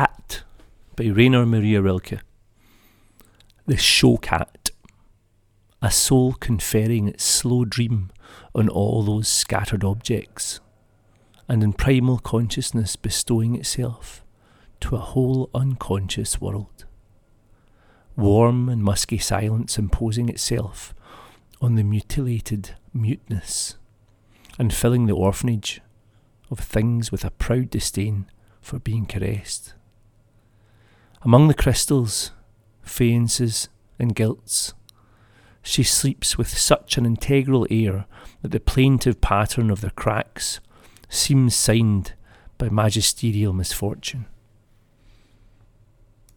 Cat by Rainer Maria Rilke. The Show Cat. A soul conferring its slow dream on all those scattered objects, and in primal consciousness bestowing itself to a whole unconscious world. Warm and musky silence imposing itself on the mutilated muteness, and filling the orphanage of things with a proud disdain for being caressed. Among the crystals, faiences, and gilts, she sleeps with such an integral air that the plaintive pattern of their cracks seems signed by magisterial misfortune.